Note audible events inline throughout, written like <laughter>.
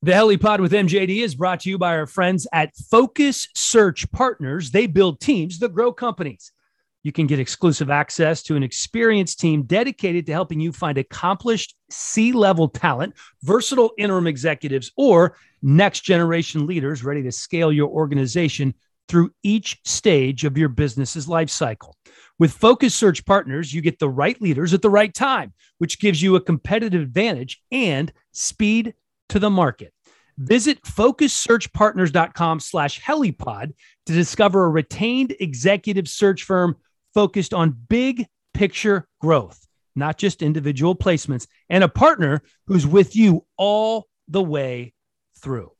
The HeliPod with MJD is brought to you by our friends at Focus Search Partners. They build teams that grow companies. You can get exclusive access to an experienced team dedicated to helping you find accomplished C level talent, versatile interim executives, or next generation leaders ready to scale your organization through each stage of your business's life cycle. With Focus Search Partners, you get the right leaders at the right time, which gives you a competitive advantage and speed to the market. Visit focussearchpartners.com slash helipod to discover a retained executive search firm focused on big picture growth, not just individual placements, and a partner who's with you all the way through.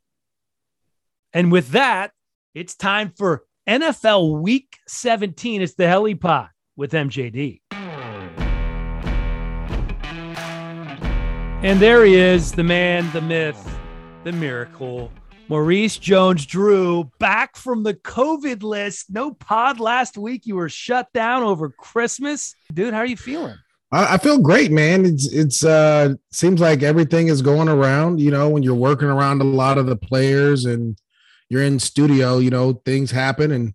And with that, it's time for NFL Week 17. It's the Helipod with MJD. And there he is, the man, the myth, the miracle. Maurice Jones Drew back from the COVID list. No pod last week. You were shut down over Christmas. Dude, how are you feeling? I, feel great, man. It's it's uh seems like everything is going around, you know, when you're working around a lot of the players and you're in studio, you know, things happen and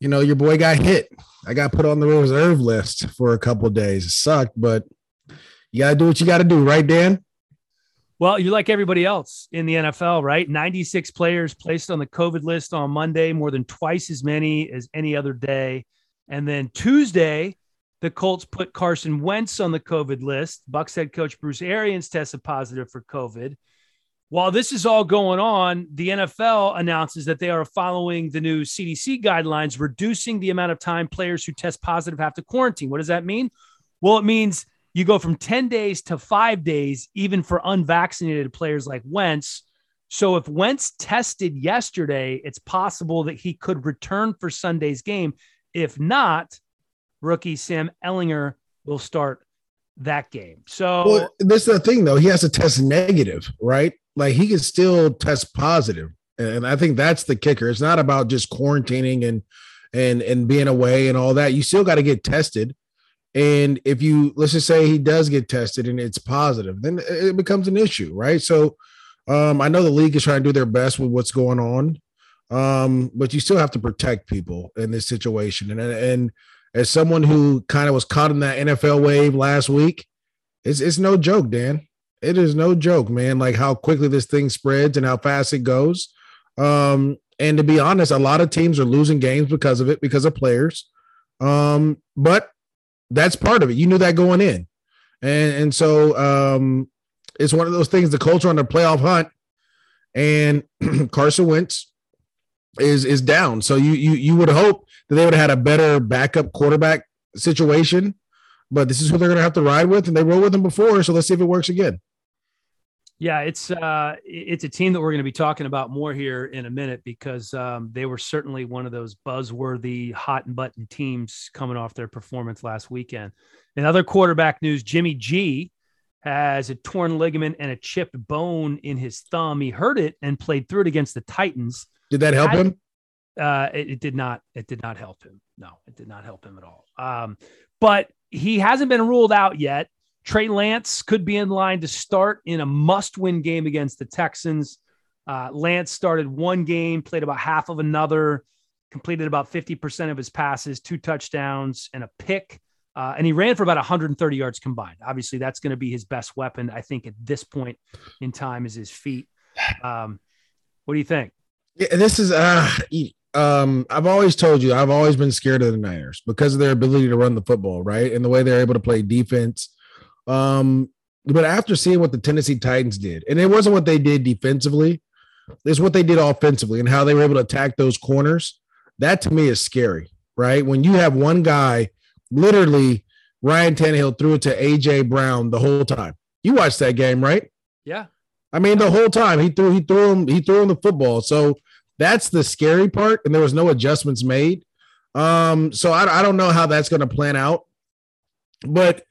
you know, your boy got hit. I got put on the reserve list for a couple days. It sucked, but you got to do what you got to do, right, Dan? Well, you're like everybody else in the NFL, right? 96 players placed on the COVID list on Monday, more than twice as many as any other day. And then Tuesday, the Colts put Carson Wentz on the COVID list. Bucs head coach Bruce Arians tested positive for COVID. While this is all going on, the NFL announces that they are following the new CDC guidelines, reducing the amount of time players who test positive have to quarantine. What does that mean? Well, it means you go from 10 days to five days, even for unvaccinated players like Wentz. So if Wentz tested yesterday, it's possible that he could return for Sunday's game. If not, rookie Sam Ehlinger will start that game. So well, this is the thing though. He has to test negative, right? Like he can still test positive. And I think that's the kicker. It's not about just quarantining and and and being away and all that. You still got to get tested. And if you let's just say he does get tested and it's positive, then it becomes an issue, right? So um, I know the league is trying to do their best with what's going on, um, but you still have to protect people in this situation. And and as someone who kind of was caught in that NFL wave last week, it's it's no joke, Dan. It is no joke, man. Like how quickly this thing spreads and how fast it goes. Um, and to be honest, a lot of teams are losing games because of it, because of players. Um, but that's part of it. You knew that going in. And and so um it's one of those things, the culture on the playoff hunt, and <clears throat> Carson Wentz is is down. So you you you would hope that they would have had a better backup quarterback situation, but this is who they're gonna have to ride with, and they rode with them before. So let's see if it works again. Yeah, it's uh, it's a team that we're going to be talking about more here in a minute because um, they were certainly one of those buzzworthy, hot and button teams coming off their performance last weekend. In other quarterback news, Jimmy G has a torn ligament and a chipped bone in his thumb. He hurt it and played through it against the Titans. Did that help him? Uh, it, it, did not. It did not help him. No, it did not help him at all. Um, but he hasn't been ruled out yet. Trey Lance could be in line to start in a must win game against the Texans. Uh, Lance started one game, played about half of another, completed about 50% of his passes, two touchdowns, and a pick. Uh, and he ran for about 130 yards combined. Obviously, that's going to be his best weapon, I think, at this point in time, is his feet. Um, what do you think? Yeah, this is uh, um, I've always told you I've always been scared of the Niners because of their ability to run the football, right? And the way they're able to play defense um, but after seeing what the Tennessee Titans did, and it wasn't what they did defensively, it's what they did offensively and how they were able to attack those corners. That to me is scary, right? When you have one guy, literally Ryan Tannehill threw it to AJ Brown the whole time. You watched that game, right? Yeah. I mean, the whole time he threw he threw him he threw him the football. So that's the scary part, and there was no adjustments made. Um, so I, I don't know how that's going to plan out, but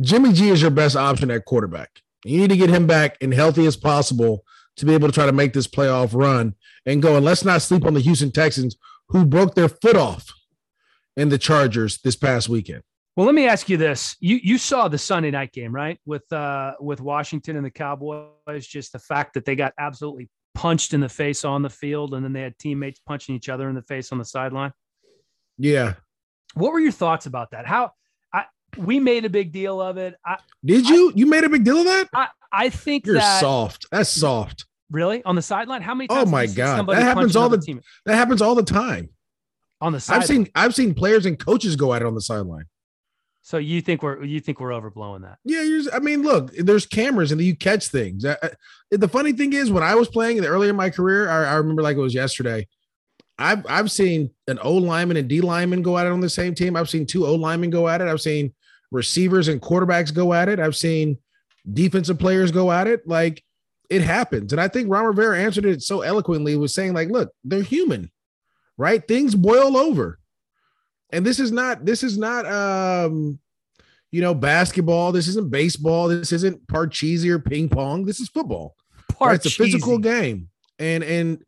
Jimmy G is your best option at quarterback. You need to get him back and healthy as possible to be able to try to make this playoff run and go. And let's not sleep on the Houston Texans, who broke their foot off in the Chargers this past weekend. Well, let me ask you this: you you saw the Sunday night game, right? With uh with Washington and the Cowboys. Just the fact that they got absolutely punched in the face on the field, and then they had teammates punching each other in the face on the sideline. Yeah. What were your thoughts about that? How we made a big deal of it. I, Did you? you made a big deal of that? I I think You're that soft. That's soft. really on the sideline. How many? Oh my God. That happens all the- team That happens all the time. on the sideline. I've seen I've seen players and coaches go at it on the sideline. So you think we're you think we're overblowing that? Yeah, you're, I mean, look, there's cameras and you catch things. I, I- the funny thing is, when I was playing earlier in my career, I, I remember like it was yesterday. I've I've seen an O lineman and D lineman go at it on the same team. I've seen two O linemen go at it. I've seen receivers and quarterbacks go at it. I've seen defensive players go at it. Like it happens, and I think Ron Rivera answered it so eloquently. Was saying like, look, they're human, right? Things boil over, and this is not this is not um you know, basketball. This isn't baseball. This isn't parcheesi or ping pong. This is football. Right? It's a physical game. And and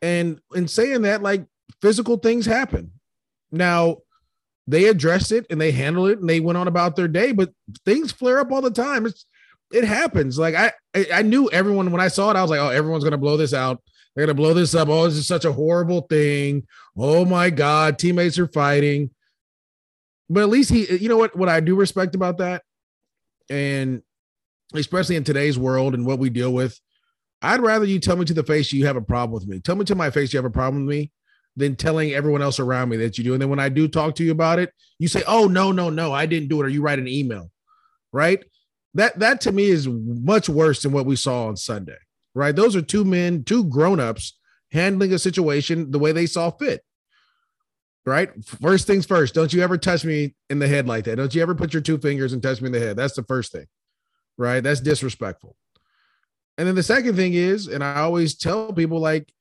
and in saying that, like physical things happen. Now they addressed it and they handled it and they went on about their day, but things flare up all the time. It's it happens. Like I I, I knew everyone when I saw it, I was like, oh, everyone's gonna blow this out. They're gonna blow this up. Oh, this is such a horrible thing. Oh my god, teammates are fighting. But at least he, you know what, what I do respect about that, and especially in today's world and what we deal with, I'd rather you tell me to the face you have a problem with me. Tell me to my face you have a problem with me than telling everyone else around me that you do. And then when I do talk to you about it, you say, "Oh no, no, no, I didn't do it," or you write an email, right? That that to me is much worse than what we saw on Sunday, right? Those are two men, two grown-ups handling a situation the way they saw fit. Right? First things first, don't you ever touch me in the head like that. Don't you ever put your two fingers and touch me in the head. That's the first thing. Right? That's disrespectful. And then the second thing is, and I always tell people like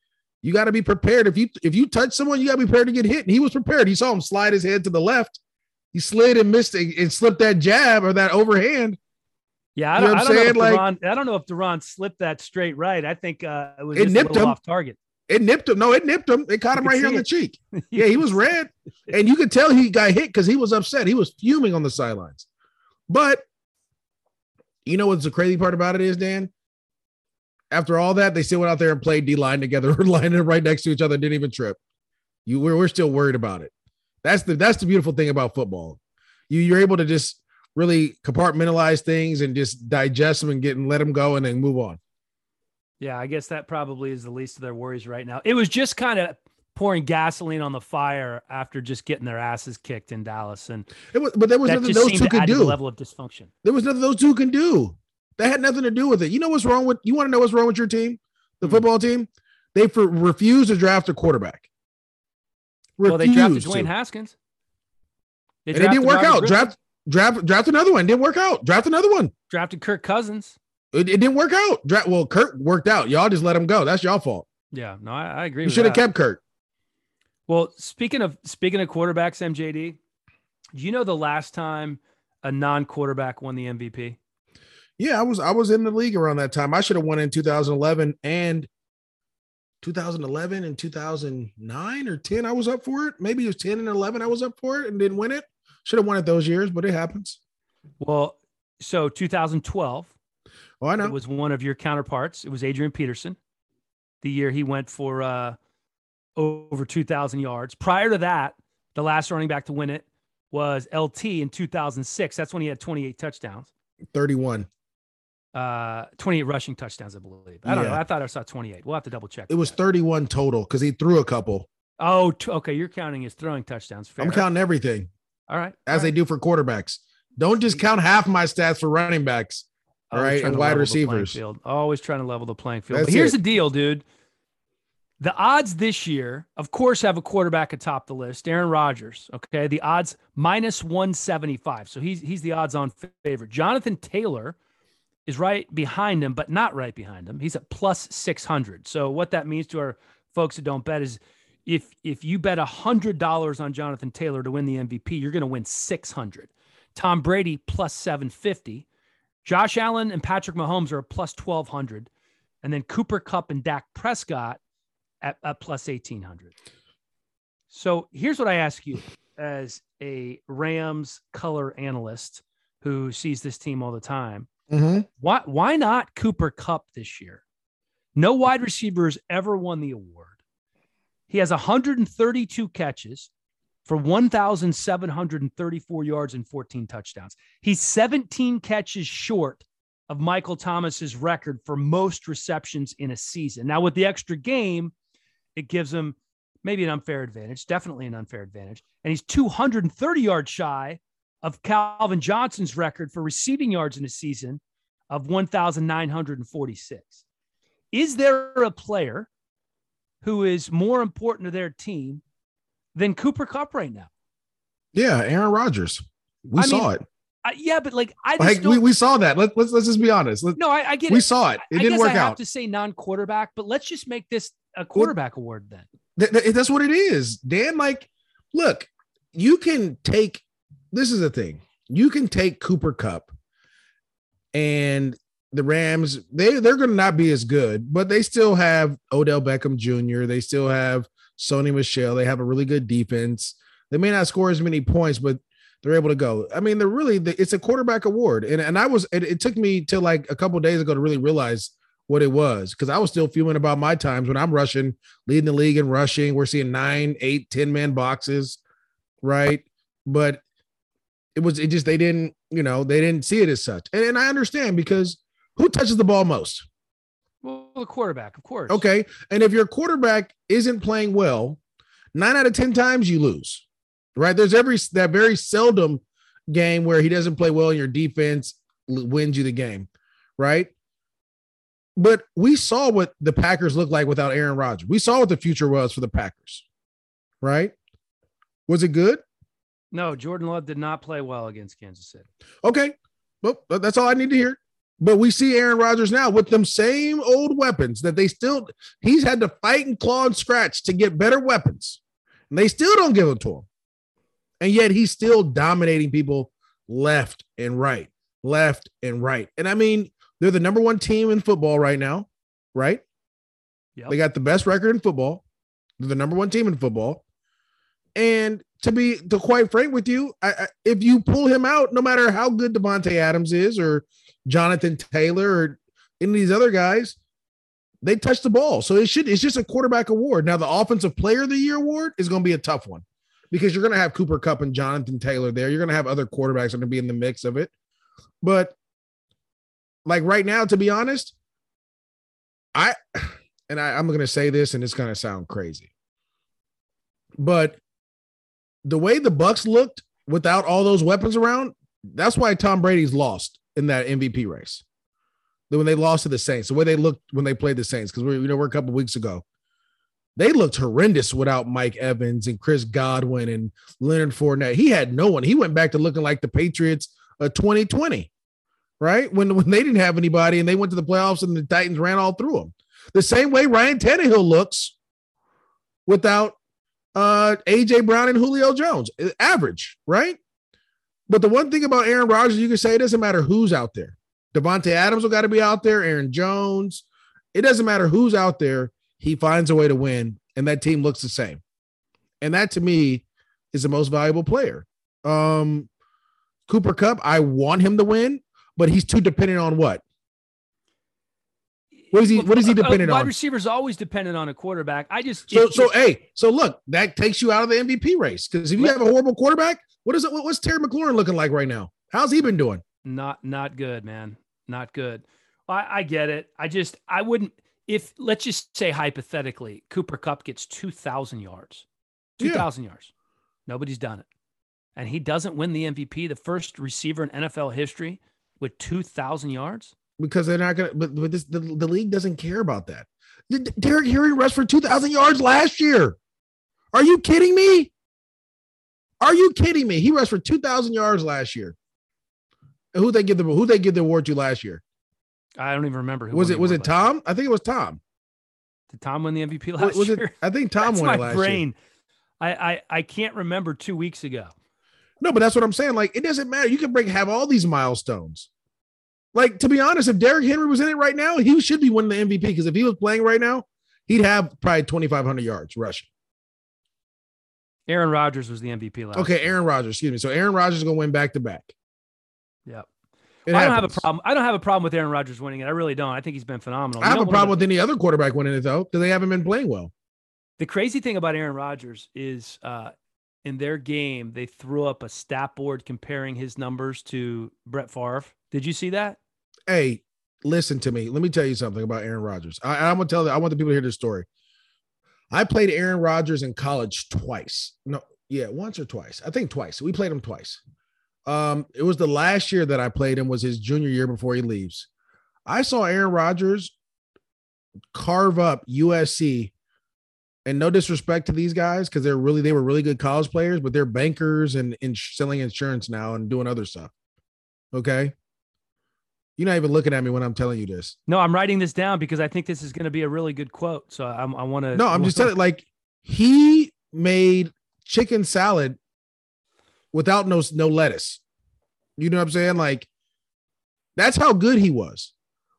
you got to be prepared. If you if you touch someone, you got to be prepared to get hit. And he was prepared. He saw him slide his head to the left. He slid and missed it and slipped that jab or that overhand. Yeah, I You don't, know I don't know if? Duran, I don't know if Duran slipped that straight right. I think uh, it was It nipped him. off target. It nipped him. No, it nipped him. It caught him right here on the cheek. <laughs> Yeah, he was red. And you could tell he got hit because he was upset. He was fuming on the sidelines. But you know what's the crazy part about it is, Dan? After all that, they still went out there and played D line together, <laughs> lining up right next to each other, didn't even trip. You we're, we're still worried about it. That's the that's the beautiful thing about football. You you're able to just really compartmentalize things and just digest them and get and let them go and then move on. Yeah, I guess that probably is the least of their worries right now. It was just kind of pouring gasoline on the fire after just getting their asses kicked in Dallas, and It was, but there was nothing those two could do. level of dysfunction. There was nothing those two can do. That had nothing to do with it. You know what's wrong with you want to know what's wrong with your team, the Hmm. football team? They for, refused to draft a quarterback. Well, they drafted Refused Dwayne. Haskins, They and it didn't work out. Draft draft draft another one. Didn't work out. Draft another one. drafted Kirk Cousins. It, it didn't work out. Draft well, Kirk worked out. Y'all just let him go. That's y'all fault. Yeah, no, I, I agree. You should have kept Kirk. Well, speaking of speaking of quarterbacks, MJD, do you know the last time a non-quarterback won the MVP? Yeah, I was I was in the league around that time. I should have won in 2011 and 2011 and 2009 or 10. I was up for it. Maybe it was 10 and 11. I was up for it and didn't win it. Should have won it those years, but it happens. Well, so 2012, Oh, I know. it was one of your counterparts. It was Adrian Peterson. The year he went for uh, over 2,000 yards. Prior to that, the last running back to win it was LT in 2006. That's when he had 28 touchdowns, 31. Uh, 28 rushing touchdowns, I believe. I don't know. I thought I saw 28. We'll have to double check. It was that. 31 total because he threw a couple. Oh, t- okay. You're counting his throwing touchdowns. Fair. I'm counting everything All right. as all they right. do for quarterbacks. Don't just count half my stats for running backs. all Always right, and wide level the playing receivers. Always trying to level the playing field. That's but here's it. the deal, dude. The odds this year, of course, have a quarterback atop the list, Aaron Rodgers. Okay, the odds minus one seventy five. So he's he's the odds on favorite. Jonathan Taylor is right behind him, but not right behind him. He's at plus six hundred. So what that means to our folks that don't bet is. If if you bet hundred dollars on Jonathan Taylor to win the MVP, you're going to win six hundred. Tom Brady plus seven fifty. Josh Allen and Patrick Mahomes are plus 1200. And then Cooper Kupp and Dak Prescott at, at plus 1800. So here's what I ask you as a Rams color analyst who sees this team all the time, Mhm. why why not Cooper Kupp this year? No wide receiver has ever won the award. He has 132 catches for 1,734 yards and 14 touchdowns. He's 17 catches short of Michael Thomas's record for most receptions in a season. Now, with the extra game, it gives him maybe an unfair advantage, definitely an unfair advantage. And he's 230 yards shy of Calvin Johnson's record for receiving yards in a season of 1,946. Is there a player who is more important to their team than Cooper Kupp right now? Yeah, Aaron Rodgers. We I saw mean, it. I, yeah, but like I just Like we, we saw that. Let, let's let's just be honest. Let, no, I, I get we it. saw it. It I didn't guess work I have out. to say non-quarterback, but let's just make this a quarterback award then. Th- th- that's what it is, Dan. Like, look, you can take. This is the thing. You can take Cooper Kupp, and the Rams. They they're going to not be as good, but they still have Odell Beckham Jr. They still have Sony Michel. They have a really good defense. They may not score as many points, but they're able to go. I mean, they're really. It's a quarterback award, and and I was. It, it took me till like a couple days ago to really realize what it was because I was still fuming about my times when I'm rushing, leading the league in rushing. We're seeing nine, eight, ten man boxes, right? But it was, it just, they didn't, you know, they didn't see it as such. And, and I understand because who touches the ball most? Well, the quarterback, of course. Okay. And if your quarterback isn't playing well, nine out of 10 times you lose, right? There's every, that very seldom game where he doesn't play well and your defense wins you the game, right? But we saw what the Packers looked like without Aaron Rodgers. We saw what the future was for the Packers, right? Was it good? No, Jordan Love did not play well against Kansas City. Okay. Well, that's all I need to hear. But we see Aaron Rodgers now with them same old weapons that they still, he's had to fight and claw and scratch to get better weapons. And they still don't give it to him. And yet he's still dominating people left and right, left and right. And I mean, they're the number one team in football right now, right? Yep. They got the best record in football. They're the number one team in football. And to be to quite frank with you, I, I, if you pull him out, no matter how good Davante Adams is or Jonathan Taylor or any of these other guys, they touch the ball. So it should it's just a quarterback award. Now the offensive player of the year award is going to be a tough one because you're going to have Cooper Kupp and Jonathan Taylor there. You're going to have other quarterbacks are going to be in the mix of it. But like right now, to be honest, I <sighs> and I, I'm going to say this, and it's going to sound crazy, but the way the Bucs looked without all those weapons around, that's why Tom Brady's lost in that MVP race. When they lost to the Saints, the way they looked when they played the Saints, because we you know we're a couple weeks ago, they looked horrendous without Mike Evans and Chris Godwin and Leonard Fournette. He had no one. He went back to looking like the Patriots of 2020, right? When when they didn't have anybody and they went to the playoffs and the Titans ran all through them. The same way Ryan Tannehill looks without uh AJ Brown and Julio Jones. Average, right? But the one thing about Aaron Rodgers, you can say it doesn't matter who's out there. Davante Adams will got to be out there, Aaron Jones. It doesn't matter who's out there, he finds a way to win, and that team looks the same. And that to me is the most valuable player. Um Cooper Kupp, I want him to win, but he's too dependent on what? What is he? What is he a uh, dependent wide on? receiver's always dependent on a quarterback. I just So, if- so hey, so look, that takes you out of the MVP race because if you have a horrible quarterback, what is it? What's Terry McLaurin looking like right now? How's he been doing? not not good, man. Not good. I, I get it. I just I wouldn't if let's just say hypothetically, Cooper Kupp gets two thousand yards. two thousand Yeah. yards. Nobody's done it. And he doesn't win the MVP, the first receiver in NFL history with two thousand yards. Because they're not gonna. But, but this the, the league doesn't care about that. Derrick Henry rushed for two thousand yards last year. Are you kidding me? Are you kidding me? He rushed for two thousand yards last year. Who they give the who they give the award to last year? I don't even remember who Was it was it last year. Tom? I think it was Tom. Did Tom win the MVP last was it? year? I think <laughs> Tom That's won my it last year. brain. I, I I can't remember two weeks ago. No, but that's what I'm saying. Like, it doesn't matter. You can break have all these milestones. Like, to be honest, if Derrick Henry was in it right now, he should be winning the MVP because if he was playing right now, he'd have probably 2,500 yards rushing. Aaron Rodgers was the MVP last. Okay. Aaron Rodgers. Excuse me. So Aaron Rodgers is gonna win back to back. Yep. It I don't have a problem. I don't have a problem with Aaron Rodgers winning it. I really don't. I think he's been phenomenal. I have a problem with any other quarterback winning it though, because they haven't been playing well. The crazy thing about Aaron Rodgers is uh, in their game, they threw up a stat board comparing his numbers to Brett Favre. Did you see that? Hey, listen to me. Let me tell you something about Aaron Rodgers. I, I'm gonna tell. that I want the people to hear this story. I played Aaron Rodgers in college twice. No, yeah, once or twice. I think twice. We played him twice. Um, it was the last year that I played him was his junior year before he leaves. I saw Aaron Rodgers carve up USC. And no disrespect to these guys because they're really they were really good college players, but they're bankers and in selling insurance now and doing other stuff. Okay. You're not even looking at me when I'm telling you this. No, I'm writing this down because I think this is going to be a really good quote. So I'm, I want to. No, I'm just telling like he made chicken salad without no no lettuce. You know what I'm saying? Like that's how good he was.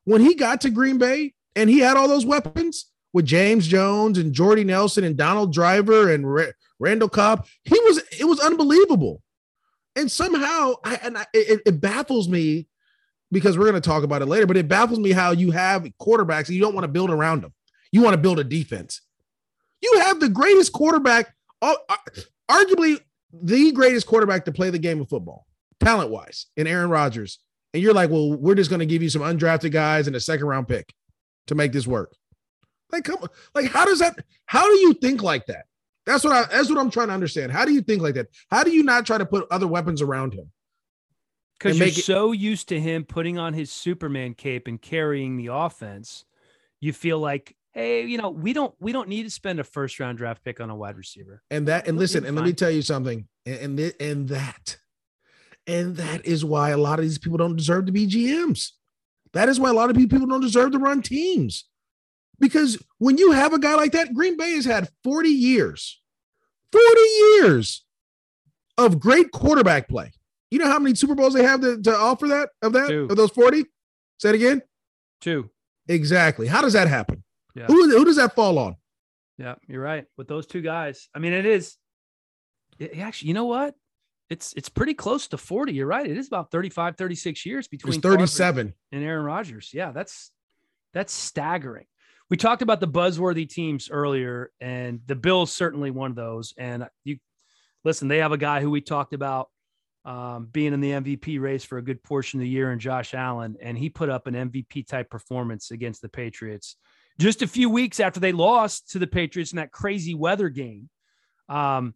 When he got to Green Bay and he had all those weapons with James Jones and Jordy Nelson and Donald Driver and Ra- Randall Cobb, he was it was unbelievable. And somehow I and I, it, it baffles me because we're going to talk about it later, but it baffles me how you have quarterbacks you don't want to build around them. You want to build a defense. You have the greatest quarterback, uh, uh, arguably the greatest quarterback to play the game of football, talent wise, in Aaron Rodgers. And you're like, well, we're just going to give you some undrafted guys and a second round pick to make this work. Like, come on. Like, how does that, how do you think like that? That's what I, that's what I'm trying to understand. How do you think like that? How do you not try to put other weapons around him? Because you're it- so used to him putting on his Superman cape and carrying the offense, you feel like, hey, you know, we don't we don't need to spend a first round draft pick on a wide receiver. And that, and You'll listen, and let me tell you something, and and, and that, and that is why a lot of these people don't deserve to be GMs. That is why a lot of people don't deserve to run teams, because when you have a guy like that, Green Bay has had forty years, forty years of great quarterback play. You know how many Super Bowls they have to, to offer that of that Two. of those forty? Say it again. Two. Exactly. How does that happen? Yeah. Who who does that fall on? Yeah, you're right. With those two guys, I mean, it is. It, actually, you know what? It's it's pretty close to 40. You're right. It is about 35, 36 years between It's Favre thirty-seven. and Aaron Rodgers. Yeah, that's that's staggering. We talked about the buzzworthy teams earlier, and the Bills certainly one of those. And you listen, they have a guy who we talked about um, being in the MVP race for a good portion of the year, and Josh Allen, and he put up an MVP type performance against the Patriots just a few weeks after they lost to the Patriots in that crazy weather game. Um,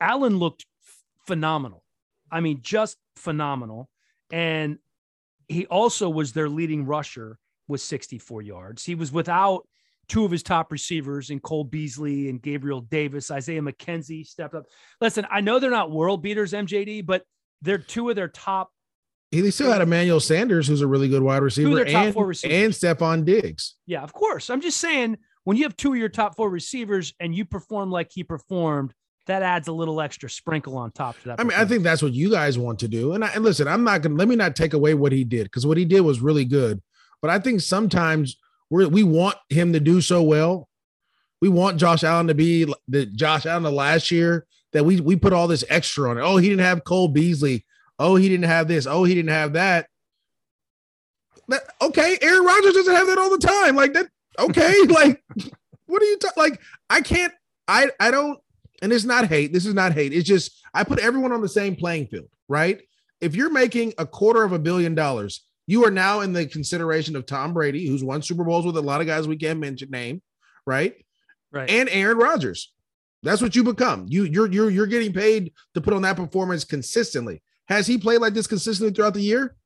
Allen looked f- phenomenal. I mean, just phenomenal. And he also was their leading rusher with 64 yards. He was without two of his top receivers in Cole Beasley and Gabriel Davis. Isaiah McKenzie stepped up. Listen, I know they're not world beaters, MJD, but they're two of their top. He still had Emmanuel Sanders, who's a really good wide receiver, and, and Stefon Diggs. Yeah, of course. I'm just saying when you have two of your top four receivers and you perform like he performed, that adds a little extra sprinkle on top to that. I mean, I think that's what you guys want to do. And, I, and listen, I'm not gonna let me not take away what he did because what he did was really good. But I think sometimes we we want him to do so well. We want Josh Allen to be the Josh Allen of last year that we we put all this extra on it. Oh, he didn't have Cole Beasley. Oh, he didn't have this. Oh, he didn't have that. That- okay, Aaron Rodgers doesn't have that all the time. Like that. Okay, <laughs> like what are you talking? Like I can't. I I don't. And it's not hate. This is not hate. It's just I put everyone on the same playing field, right? If you're making a quarter of a billion dollars, you are now in the consideration of Tom Brady, who's won Super Bowls with a lot of guys we can't mention name, right? right. And Aaron Rodgers. That's what you become. You you're you're you're getting paid to put on that performance consistently. Has he played like this consistently throughout the year?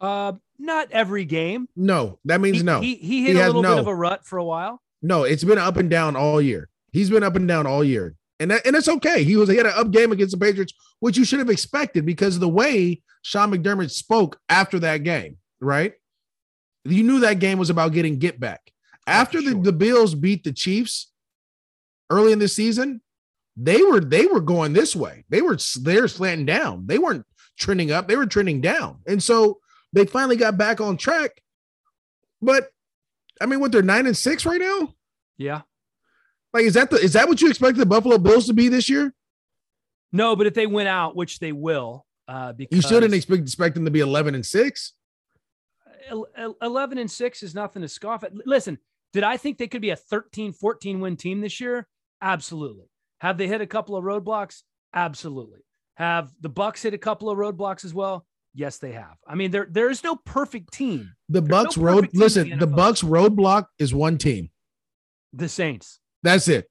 uh, not every game. No, that means He, no. he, he hit He a little no. bit of a rut for a while. No, it's been up and down all year. He's been up and down all year. And that, and it's okay. He was he had an up game against the Patriots, which you should have expected because of the way Sean McDermott spoke after that game, right? You knew that game was about getting get back. After the, the Bills beat the Chiefs early in the season, they were they were going this way. They were they were slanting down. They weren't trending up, they were trending down. And so they finally got back on track. But I mean, what they're nine and six right now? Yeah. Like, is that the is that what you expect the Buffalo Bills to be this year? No, but if they win out, which they will, uh, because you still didn't expect expect them to be eleven and six. 11 and 6 is nothing to scoff at. Listen, did I think they could be a 13, 14 win team this year? Absolutely. Have they hit a couple of roadblocks? Absolutely. Have the Bucs hit a couple of roadblocks as well? Yes, they have. I mean, there there is no perfect team. The There's Bucs no road listen, the, the Bucs roadblock is one team. The Saints. That's it.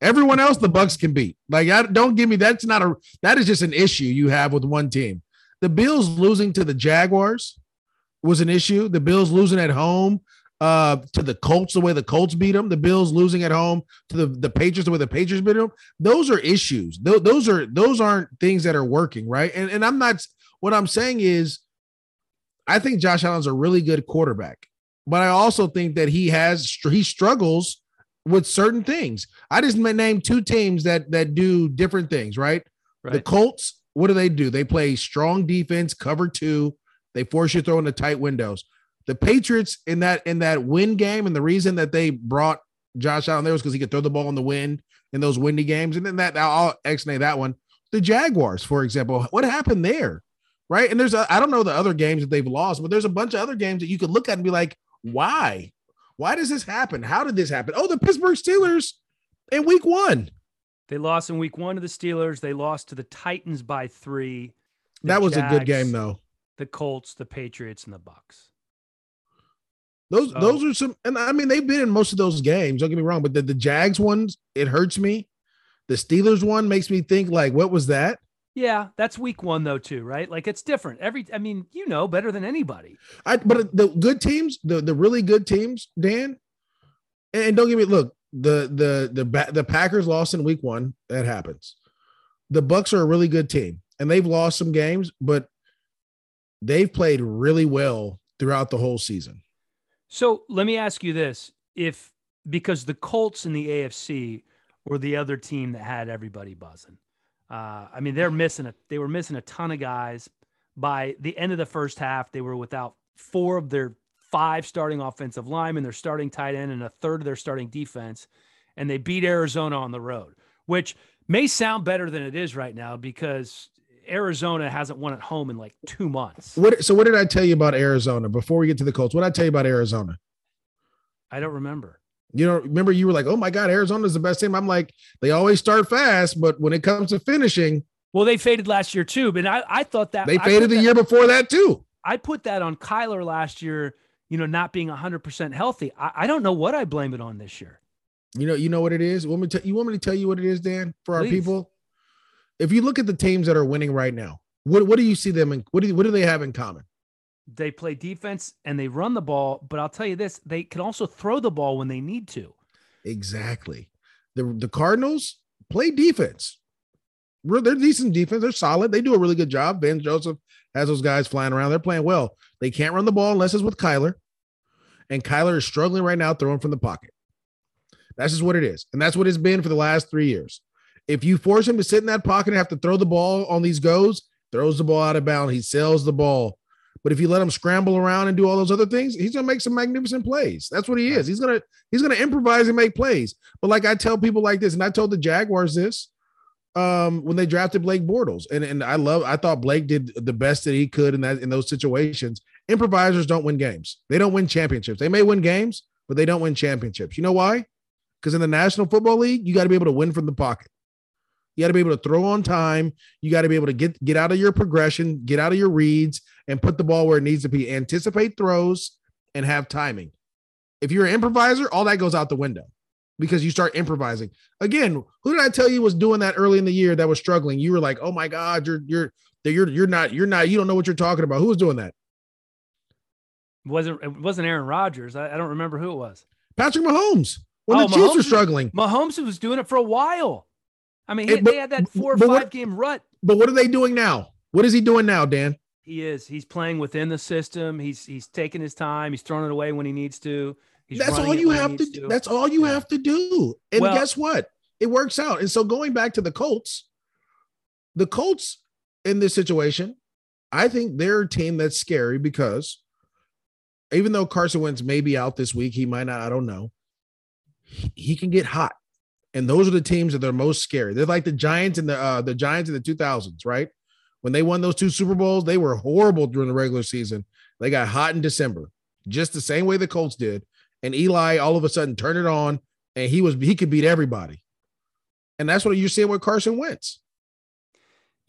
Everyone else, the Bucs can beat. Like, I, don't give me that's not a that is just an issue you have with one team. The Bills losing to the Jaguars was an issue. The Bills losing at home uh, to the Colts the way the Colts beat them. The Bills losing at home to the, the Patriots the way the Patriots beat them. Those are issues. Those, those are those aren't things that are working right. And and I'm not. What I'm saying is, I think Josh Allen's a really good quarterback, but I also think that he has he struggles with certain things. I just named two teams that that do different things, right? right? The Colts, what do they do? They play strong defense, cover two. They force you to throw in the tight windows. The Patriots in that in that win game, and the reason that they brought Josh Allen there was because he could throw the ball in the wind in those windy games. And then that I'll explain that one. The Jaguars, for example, what happened there? Right. And there's I don't know the other games that they've lost, but there's a bunch of other games that you could look at and be like, why? Why does this happen? How did this happen? Oh, the Pittsburgh Steelers in week one. They lost in week one to the Steelers. They lost to the Titans by three. That was Jags, a good game, though. The Colts, the Patriots, and the Bucs. Those so, those are some, and I mean they've been in most of those games. Don't get me wrong, but the, the Jags ones, it hurts me. The Steelers one makes me think like, what was that? Yeah, that's week one though too, right? Like it's different. Every I mean, you know better than anybody. I but the good teams, the the really good teams, Dan, and don't get me look, the the the the Packers lost in week one. That happens. The Bucs are a really good team, and they've lost some games, but they've played really well throughout the whole season. So let me ask you this: if because the Colts in the AFC were the other team that had everybody buzzing uh, I mean, they're missing a they were missing a ton of guys. By the end of the first half, they were without four of their five starting offensive linemen, their starting tight end, and a third of their starting defense. And they beat Arizona on the road, which may sound better than it is right now because Arizona hasn't won at home in like two months. What, so, what did I tell you about Arizona before we get to the Colts? What did I tell you about Arizona? I don't remember. You know, remember you were like, "Oh my God, Arizona's the best team." I'm like, they always start fast, but when it comes to finishing, well, they faded last year too. But I, I thought that they faded the that, year before that too. I put that on Kyler last year. You know, not being 100 percent healthy. I, I, don't know what I blame it on this year. You know, you know what it is. Want me to, you want me to tell you what it is, Dan, for Please. our people? If you look at the teams that are winning right now, what what do you see them in? What do what do they have in common? They play defense and they run the ball, but I'll tell you this: they can also throw the ball when they need to. Exactly. The the Cardinals play defense. They're decent defense. They're solid. They do a really good job. Vance Joseph has those guys flying around. They're playing well. They can't run the ball unless it's with Kyler. And Kyler is struggling right now throwing from the pocket. That's just what it is. And that's what it's been for the last three years. If you force him to sit in that pocket and have to throw the ball on these goes, throws the ball out of bounds. He sells the ball. But if you let him scramble around and do all those other things, he's gonna make some magnificent plays. That's what he is. He's gonna he's gonna improvise and make plays. But like I tell people like this, and I told the Jaguars this um when they drafted Blake Bortles. And and I love I thought Blake did the best that he could in that in those situations. Improvisers don't win games. They don't win championships. They may win games, but they don't win championships. You know why? Because in the National Football League, you got to be able to win from the pocket. You got to be able to throw on time. You got to be able to get get out of your progression, get out of your reads, and put the ball where it needs to be. Anticipate throws and have timing. If you're an improviser, all that goes out the window because you start improvising. Again, who did I tell you was doing that early in the year that was struggling? You were like, "Oh my God, you're you're you're you're not you're not you don't know what you're talking about." Who was doing that? It wasn't it wasn't Aaron Rodgers? I, I don't remember who it was. Patrick Mahomes. When oh, the Chiefs Mahomes, were struggling, Mahomes was doing it for a while. I mean, he, it, but, they had that four or five what, game rut. But what are they doing now? What is he doing now, Dan? He is. He's playing within the system. He's he's taking his time. He's throwing it away when he needs to. He's that's all you have to, do. That's all you yeah. have to do. And well, guess what? It works out. And so going back to the Colts, the Colts in this situation, I think they're a team that's scary because even though Carson Wentz may be out this week, he might not. I don't know. He can get hot And those are the teams that are most scary. They're like the Giants in the uh, the Giants in the 2000s, right? When they won those two Super Bowls, they were horrible during the regular season. They got hot in December, just the same way the Colts did. And Eli all of a sudden turned it on, and he was he could beat everybody. And that's what you're seeing with Carson Wentz.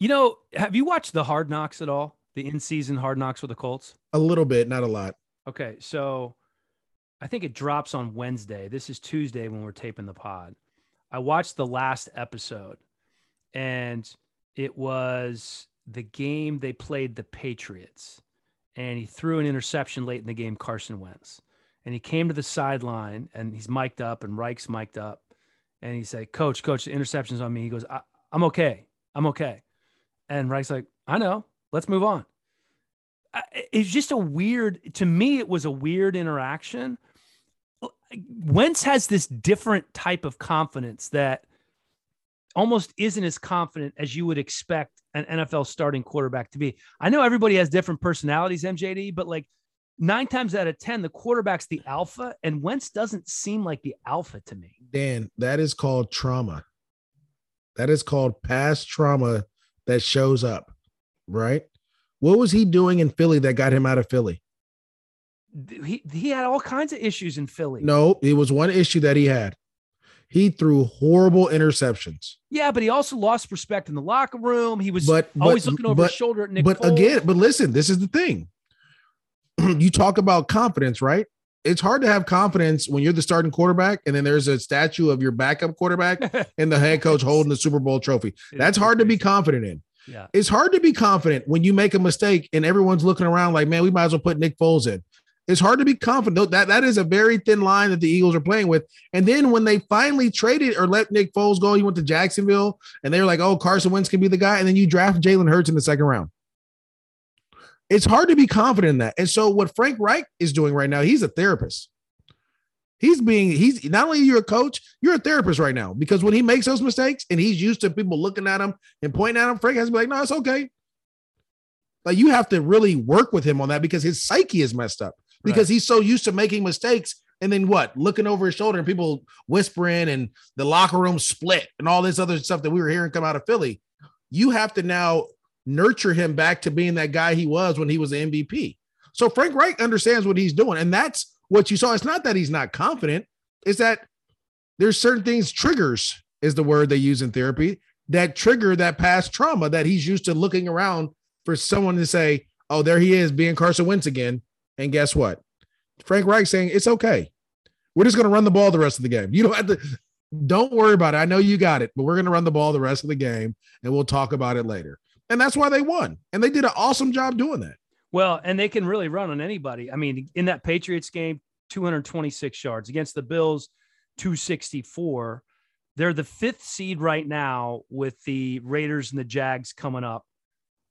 You know, have you watched the Hard Knocks at all? The in-season Hard Knocks with the Colts? A little bit, not a lot. Okay, so I think it drops on Wednesday. This is Tuesday when we're taping the pod. I watched the last episode, and it was the game they played the Patriots, and he threw an interception late in the game, Carson Wentz. And he came to the sideline and he's mic'd up and Reich's mic'd up. And he said, Coach, Coach, the interception's on me. He goes, I'm okay. I'm okay. And Reich's like, I know. Let's move on. It's just a weird, to me, it was a weird interaction. Wentz has this different type of confidence that almost isn't as confident as you would expect an NFL starting quarterback to be. I know everybody has different personalities, MJD, but like nine times out of 10, the quarterback's the alpha, and Wentz doesn't seem like the alpha to me. Dan, that is called trauma. That is called past trauma that shows up, right? What was he doing in Philly that got him out of Philly? He, he had all kinds of issues in Philly. No, it was one issue that he had. He threw horrible interceptions. Yeah, but he also lost respect in the locker room. He was but, always looking over but, his shoulder at Nick. But Foles. again, but listen, this is the thing. <clears throat> you talk about confidence, right? It's hard to have confidence when you're the starting quarterback and then there's a statue of your backup quarterback <laughs> and the head coach holding the Super Bowl trophy. That's hard to be confident in. Yeah. It's hard to be confident when you make a mistake and everyone's looking around like, man, we might as well put Nick Foles in. It's hard to be confident. That that is a very thin line that the Eagles are playing with. And then when they finally traded or let Nick Foles go, he went to Jacksonville, and they were like, "Oh, Carson Wentz can be the guy." And then you draft Jalen Hurts in the second round. It's hard to be confident in that. And so what Frank Reich is doing right now, he's a therapist. He's being he's not only you're a coach, you're a therapist right now because when he makes those mistakes and he's used to people looking at him and pointing at him, Frank has to be like, "No, it's okay." Like you have to really work with him on that because his psyche is messed up because right. he's so used to making mistakes and then what looking over his shoulder and people whispering and the locker room split and all this other stuff that we were hearing come out of Philly. You have to now nurture him back to being that guy he was when he was the MVP. So Frank Reich understands what he's doing. And that's what you saw. It's not that he's not confident, it's that there's certain things, triggers is the word they use in therapy, that trigger that past trauma that he's used to looking around for someone to say, oh, there he is being Carson Wentz again. And guess what? Frank Reich saying it's okay. We're just going to run the ball the rest of the game. <laughs> You don't have to. Don't worry about it. I know you got it, but we're going to run the ball the rest of the game, and we'll talk about it later. And that's why they won. And they did an awesome job doing that. Well, and they can really run on anybody. I mean, in that Patriots game, 226 yards against the Bills, 264. They're the fifth seed right now with the Raiders and the Jags coming up.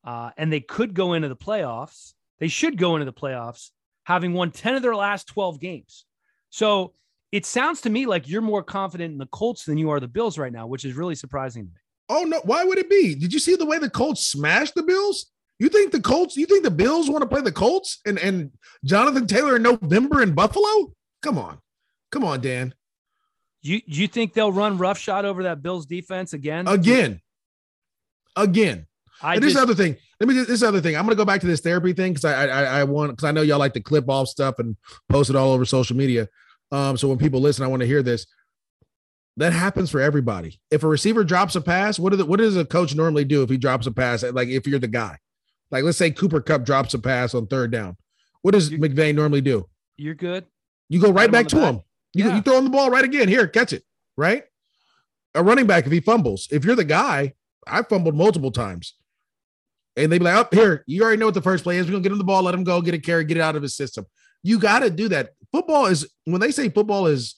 Uh, and they could go into the playoffs they should go into the playoffs having won 10 of their last 12 games. So it sounds to me like you're more confident in the Colts than you are the Bills right now, which is really surprising to me. Oh, no. Why would it be? Did you see the way the Colts smashed the Bills? You think the Colts, you think the Bills want to play the Colts and, and Jonathan Taylor in November in Buffalo? Come on. Come on, Dan. You you think they'll run roughshod over that Bills defense again? Again. Again. I and this just, other thing. Let me this other thing. I'm gonna go back to this therapy thing because I, I I want because I know y'all like to clip off stuff and post it all over social media. Um, so when people listen, I want to hear this. That happens for everybody. If a receiver drops a pass, what, the, what does a coach normally do if he drops a pass? Like if you're the guy, like let's say Cooper Kupp drops a pass on third down, what does McVay normally do? You're good. You go right back to back. him. You, yeah. you throw him the ball right again. Here, catch it. Right. A running back, if he fumbles, if you're the guy, I fumbled multiple times and they'd be like, "Up oh, here, you already know what the first play is. We're gonna get him the ball, let him go, get a carry, get it out of his system." You got to do that. Football is when they say football is,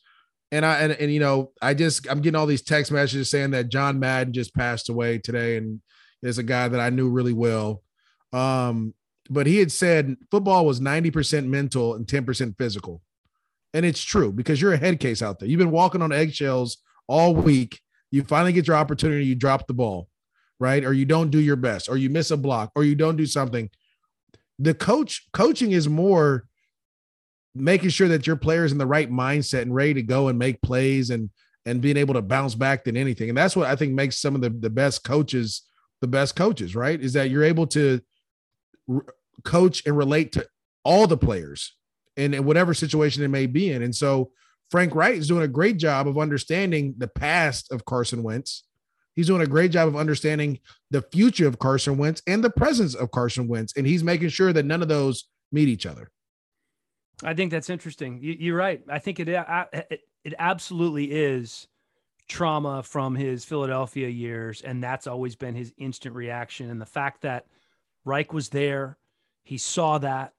and I and, and you know, I just I'm getting all these text messages saying that John Madden just passed away today, and there's a guy that I knew really well. Um, but he had said football was 90% mental and 10% physical. And it's true because you're a head case out there. You've been walking on eggshells all week. You finally get your opportunity, you drop the ball right? Or you don't do your best, or you miss a block, or you don't do something. The coach coaching is more making sure that your players in the right mindset and ready to go and make plays and and being able to bounce back than anything. And that's what I think makes some of the, the best coaches the best coaches, right? Is that you're able to r- coach and relate to all the players in, in whatever situation it may be in. And so Frank Reich is doing a great job of understanding the past of Carson Wentz. He's doing a great job of understanding the future of Carson Wentz and the presence of Carson Wentz. And he's making sure that none of those meet each other. I think that's interesting. You, are right. I think it, it it absolutely is trauma from his Philadelphia years, and that's always been his instant reaction. And the fact that Reich was there, he saw that.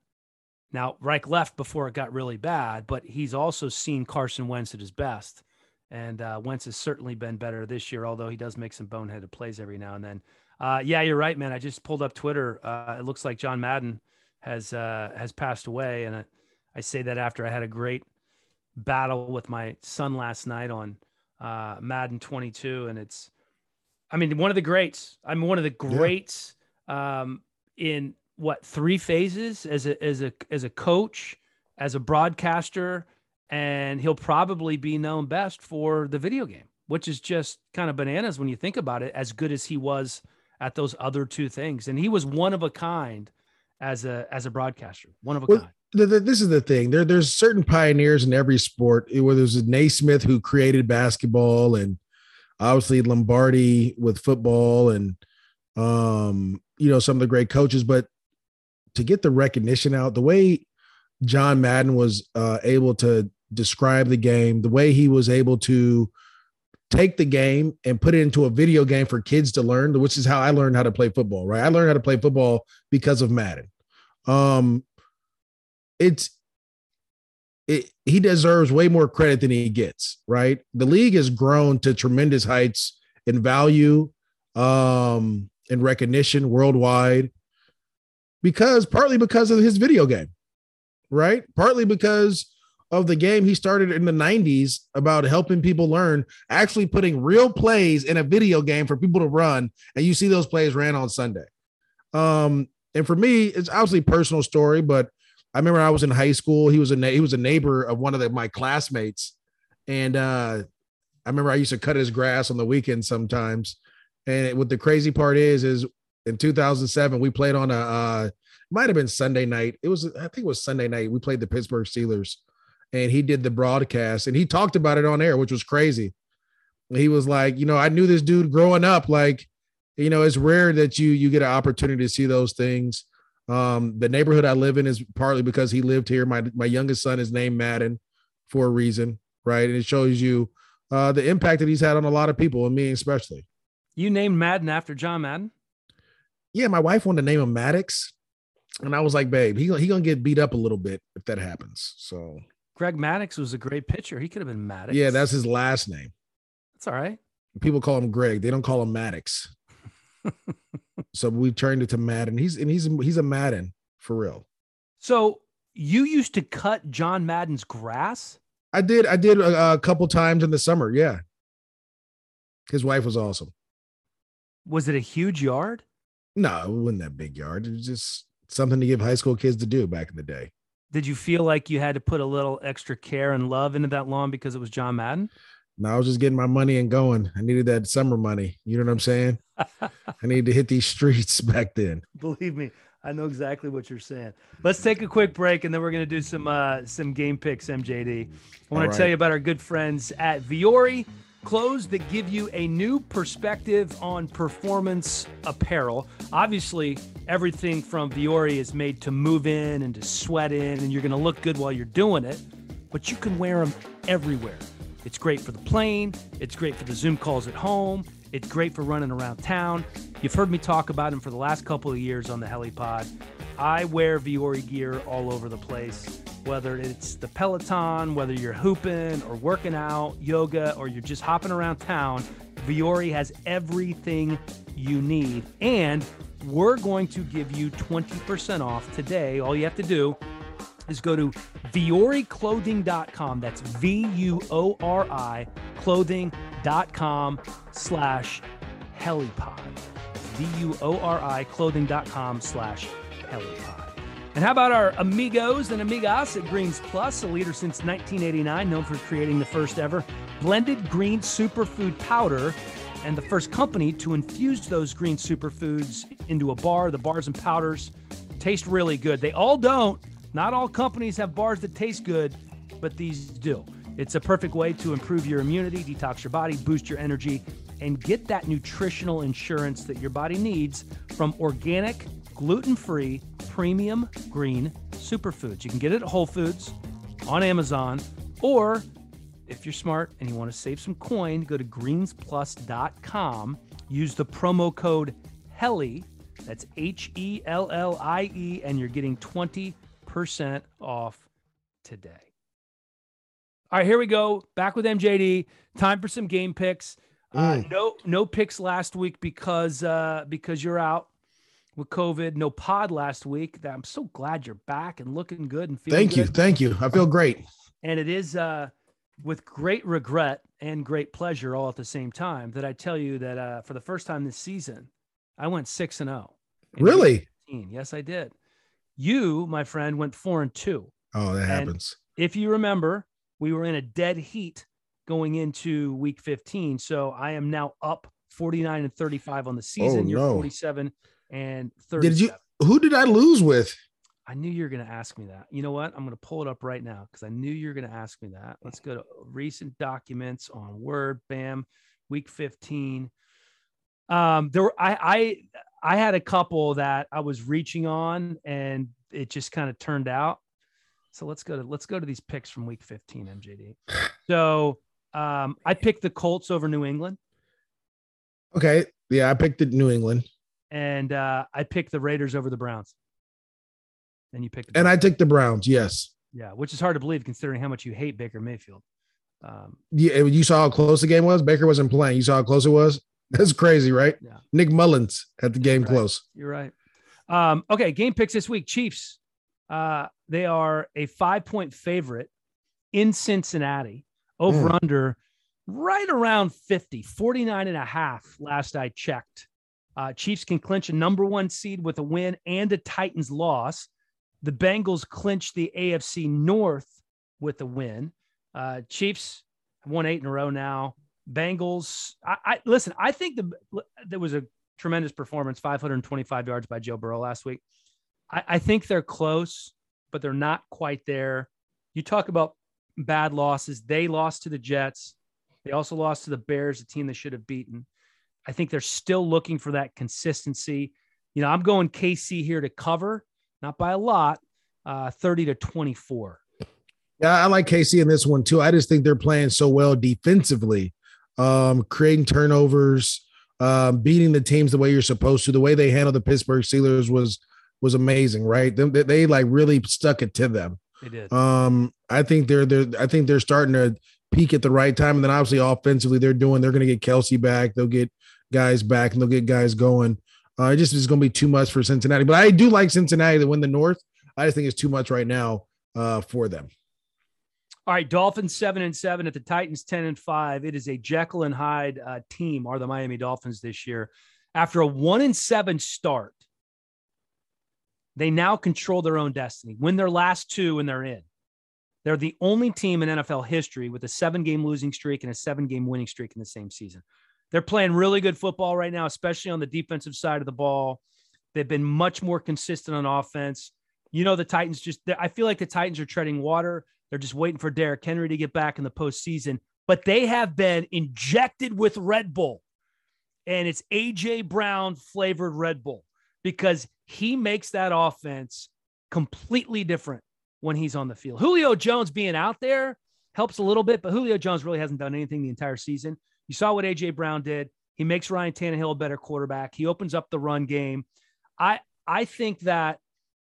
Now Reich left before it got really bad, but he's also seen Carson Wentz at his best, and uh, Wentz has certainly been better this year. Although he does make some boneheaded plays every now and then. Uh, yeah, you're right, man. I just pulled up Twitter. Uh, it looks like John Madden has uh, has passed away, and I, I say that after I had a great battle with my son last night on uh, Madden 22, and it's, I mean, one of the greats. I'm one of the greats yeah. um, in what three phases as a as a as a coach, as a broadcaster, and he'll probably be known best for the video game, which is just kind of bananas when you think about it. As good as he was at those other two things, and he was one of a kind as a as a broadcaster, one of a well, kind. The, the, this is the thing. There, there's certain pioneers in every sport. Where there's a Naismith who created basketball, and obviously Lombardi with football, and um, you know some of the great coaches. But to get the recognition out, the way John Madden was uh, able to describe the game, the way he was able to take the game and put it into a video game for kids to learn, which is how I learned how to play football, right? I learned how to play football because of Madden. Um, it's it, he deserves way more credit than he gets, right? The league has grown to tremendous heights in value, um, and recognition worldwide because partly because of his video game, right? Partly because of the game he started in the 90s about helping people learn, actually putting real plays in a video game for people to run. And you see those plays ran on Sunday. Um, and for me, it's obviously personal story, but I remember I was in high school. He was a he was a neighbor of one of the, my classmates, and uh, I remember I used to cut his grass on the weekends sometimes. And it, what the crazy part is, is in 2007 we played on a uh, might have been Sunday night. It was I think it was Sunday night. We played the Pittsburgh Steelers, and he did the broadcast and he talked about it on air, which was crazy. He was like, you know, I knew this dude growing up. Like, you know, it's rare that you you get an opportunity to see those things. Um, the neighborhood I live in is partly because he lived here. My my youngest son is named Madden for a reason, right? And it shows you uh, the impact that he's had on a lot of people, and me especially. You named Madden after John Madden? Yeah, my wife wanted to name him Maddox, and I was like, babe, he he gonna get beat up a little bit if that happens. So Greg Maddux was a great pitcher. He could have been Maddox. Yeah, that's his last name. That's all right. People call him Greg. They don't call him Maddox. <laughs> so we turned it to Madden. He's and he's he's a Madden for real. So you used to cut John Madden's grass? I did. I did a, a couple times in the summer. Yeah. His wife was awesome. Was it a huge yard? No, it wasn't that big yard. It was just something to give high school kids to do back in the day. Did you feel like you had to put a little extra care and love into that lawn because it was John Madden? No, I was just getting my money and going. I needed that summer money. You know what I'm saying? <laughs> I needed to hit these streets <laughs> back then. Believe me, I know exactly what you're saying. Let's take a quick break and then we're going to do some uh, some game picks, MJD. I want to tell you about our good friends at Vuori clothes that give you a new perspective on performance apparel. Obviously, everything from Vuori is made to move in and to sweat in, and you're going to look good while you're doing it, but you can wear them everywhere. It's great for the plane, it's great for the Zoom calls at home, it's great for running around town. You've heard me talk about them for the last couple of years on the Helipod. I wear Vuori gear all over the place whether it's the Peloton, whether you're hooping or working out, yoga, or you're just hopping around town, Vuori has everything you need. And we're going to give you 20% off today. All you have to do is go to vuoriclothing.com. That's V U O R I clothing.com slash helipod. V U O R I clothing.com slash helipod. And how about our amigos and amigas at Greens Plus, a leader since 1989, known for creating the first ever blended green superfood powder and the first company to infuse those green superfoods into a bar. The bars and powders taste really good. They all don't. Not all companies have bars that taste good, but these do. It's a perfect way to improve your immunity, detox your body, boost your energy, and get that nutritional insurance that your body needs from organic, gluten free, premium green superfoods. You can get it at Whole Foods, on Amazon, or if you're smart and you want to save some coin, go to greensplus.com. Use the promo code HELLIE, that's H E L L I E, and you're getting 20% off today. All right, here we go. Back with MJD. Time for some game picks. Uh, Mm. no, no picks last week because uh, because you're out with COVID. No pod last week. That I'm so glad you're back and looking good and feeling. Thank you. Thank you. I feel great. And it is uh, with great regret and great pleasure all at the same time that I tell you that uh, for the first time this season, I went six and zero. Really? 15. Yes, I did. You, my friend, went four and two. Oh, that And- happens. If you remember, we were in a dead heat going into week 15. So I am now up 49 and 35 on the season. You're Oh, no. 47 and 30. Did you? Who did I lose with? I knew you were going to ask me that. You know what? I'm going to pull it up right now because I knew you were going to ask me that. Let's go to recent documents on Word. Bam, week 15. Um, there were I I I had a couple that I was reaching on, and it just kind of turned out. So let's go to let's go to these picks from week 15, MJD. <sighs> So um, I picked the Colts over New England, Okay. Yeah, I picked it New England, and uh, I picked the Raiders over the Browns. And you picked the and I took the Browns. Yes. Yeah, which is hard to believe considering how much you hate Baker Mayfield. Um, Yeah, you saw how close the game was. Baker wasn't playing. You saw how close it was. That's crazy, right? Yeah. Nick Mullens had the game Right. close. you're right. Um, okay, game picks this week. Chiefs. Uh, they are a five point favorite in Cincinnati, over under right around 50, 49 and a half last I checked. Uh, Chiefs can clinch a number one seed with a win and a Titans loss. The Bengals clinch the AFC North with a win. Uh, Chiefs have won eight in a row now. Bengals, I, I listen. I think the there was a tremendous performance, 525 yards by Joe Burrow last week. I, I think they're close, but they're not quite there. You talk about bad losses. They lost to the Jets. They also lost to the Bears, a team they should have beaten. I think they're still looking for that consistency. You know, I'm going KC here to cover, not by a lot, uh, 30 to 24. Yeah, I like KC in this one too. I just think they're playing so well defensively, um, creating turnovers, um, beating the teams the way you're supposed to. The way they handled the Pittsburgh Steelers was was amazing, right? They, they, like really stuck it to them. They did. Um, I think they're they're I think they're starting to peak at the right time, and then obviously offensively they're doing. They're going to get Kelce back. They'll get guys back, and they'll get guys going. Uh, it just is going to be too much for Cincinnati, but I do like Cincinnati to win the North. I just think it's too much right now uh, for them. All right, Dolphins seven and seven at the Titans ten and five. It is a Jekyll and Hyde uh, team. Are the Miami Dolphins this year? After a one and seven start, they now control their own destiny. Win their last two, and they're in. They're the only team in NFL history with a seven-game losing streak and a seven-game winning streak in the same season. They're playing really good football right now, especially on the defensive side of the ball. They've been much more consistent on offense. You know, the Titans just, I feel like the Titans are treading water. They're just waiting for Derrick Henry to get back in the postseason, but they have been injected with Red Bull, and it's AJ Brown flavored Red Bull because he makes that offense completely different when he's on the field. Julio Jones being out there helps a little bit, but Julio Jones really hasn't done anything the entire season. You saw what AJ Brown did. He makes Ryan Tannehill a better quarterback. He opens up the run game. I I think that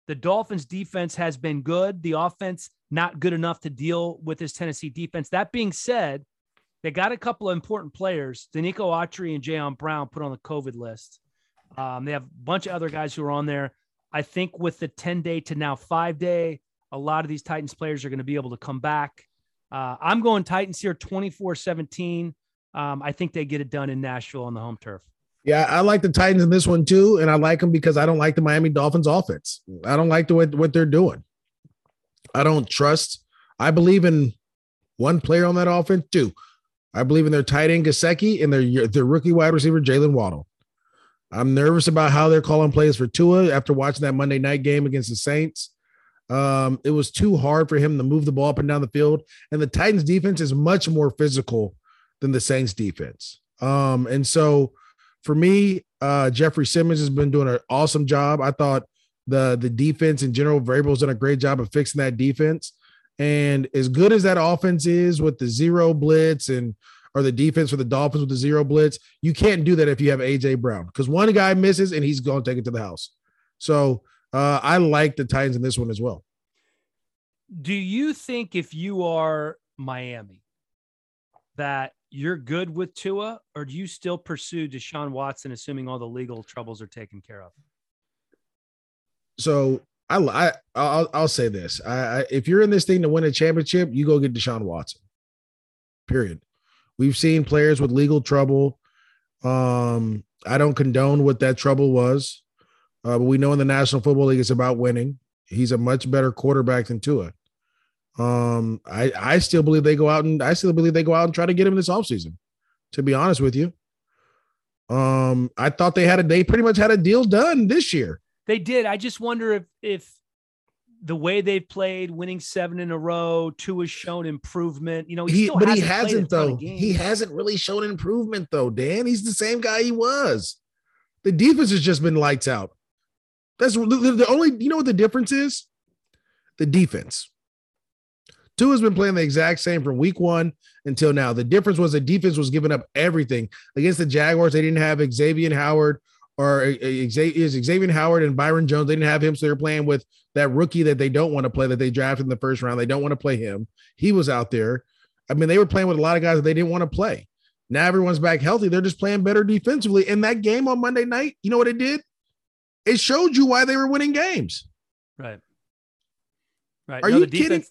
the Dolphins defense has been good. The offense not good enough to deal with this Tennessee defense. That being said, they got a couple of important players. Denico Autry and Jayon Brown put on the COVID list. Um, they have a bunch of other guys who are on there. I think with the 10 day to now five day, a lot of these Titans players are going to be able to come back. Uh, I'm going Titans here 24 17. Um, I think they get it done in Nashville on the home turf. Yeah, I like the Titans in this one too, and I like them because I don't like the Miami Dolphins offense. I don't like the what, what they're doing. I don't trust. I believe in one player on that offense. Two, I believe in their tight end Gesicki and their their rookie wide receiver Jaylen Waddle. I'm nervous about how they're calling plays for Tua after watching that Monday night game against the Saints. Um, it was too hard for him to move the ball up and down the field, and the Titans defense is much more physical than the Saints defense. Um, and so for me, uh, Jeffrey Simmons has been doing an awesome job. I thought the the defense in general, Vrabel's done a great job of fixing that defense. And as good as that offense is with the zero blitz and or the defense for the Dolphins with the zero blitz, you can't do that if you have AJ Brown because one guy misses and he's going to take it to the house. So uh, I like the Titans in this one as well. Do you think if you are Miami that you're good with Tua, or do you still pursue Deshaun Watson, assuming all the legal troubles are taken care of? So I, I I'll, I'll say this: I, I, if you're in this thing to win a championship, you go get Deshaun Watson. Period. We've seen players with legal trouble. Um, I don't condone what that trouble was, uh, but we know in the National Football League it's about winning. He's a much better quarterback than Tua. Um, I I still believe they go out and I still believe they go out and try to get him this offseason, to be honest with you. Um, I thought they had a they pretty much had a deal done this year. They did. I just wonder if if the way they've played, winning seven in a row, Tua has shown improvement. You know, he, but he hasn't though. He hasn't really shown improvement though. Dan, he's the same guy he was. The defense has just been lights out. That's the, the only. You know what the difference is? The defense. Tua has been playing the exact same from week one until now. The difference was the defense was giving up everything against the Jaguars. They didn't have Xavier Howard or uh, Xavier Howard and Byron Jones. They didn't have him, so they're playing with that rookie that they don't want to play that they drafted in the first round. They don't want to play him. He was out there. I mean, they were playing with a lot of guys that they didn't want to play. Now everyone's back healthy. They're just playing better defensively. And that game on Monday night, you know what it did? It showed you why they were winning games. Right. Right. Are no, you kidding?